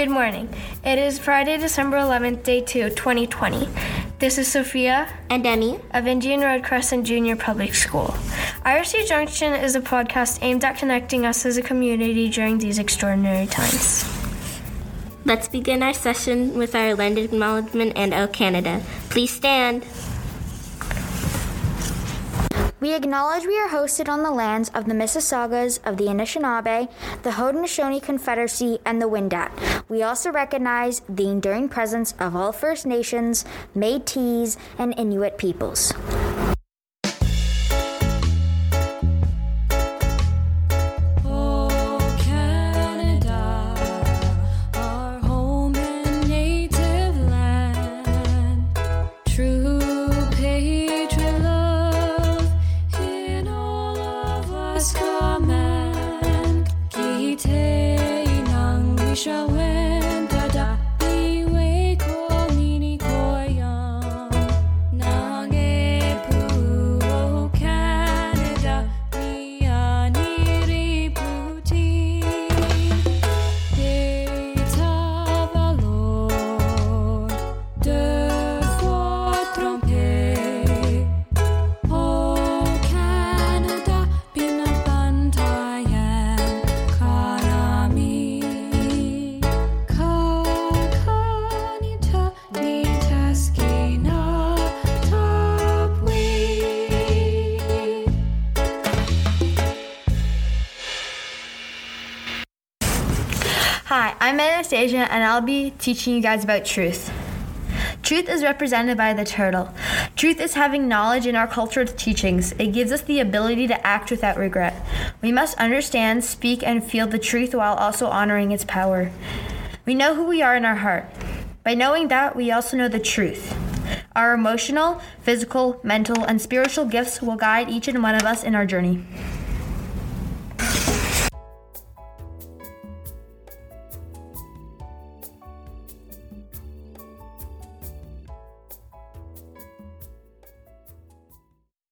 Good morning. It is Friday, December 11th, day 2, 2020. This is Sophia And Demi. of Indian Road Crescent Junior Public School. IRC Junction is a podcast aimed at connecting us as a community during these extraordinary times. Let's begin our session with our land acknowledgement and O Canada. Please stand. We acknowledge we are hosted on the lands of the Mississaugas of the Anishinaabe, the Haudenosaunee Confederacy, and the Wendat. We also recognize the enduring presence of all First Nations, Métis, and Inuit peoples. Us command. Kite Hi, I'm Anastasia, and I'll be teaching you guys about truth. Truth is represented by the turtle. Truth is having knowledge in our cultural teachings. It gives us the ability to act without regret. We must understand, speak, and feel the truth while also honoring its power. We know who we are in our heart. By knowing that, we also know the truth. Our emotional, physical, mental, and spiritual gifts will guide each and one of us in our journey.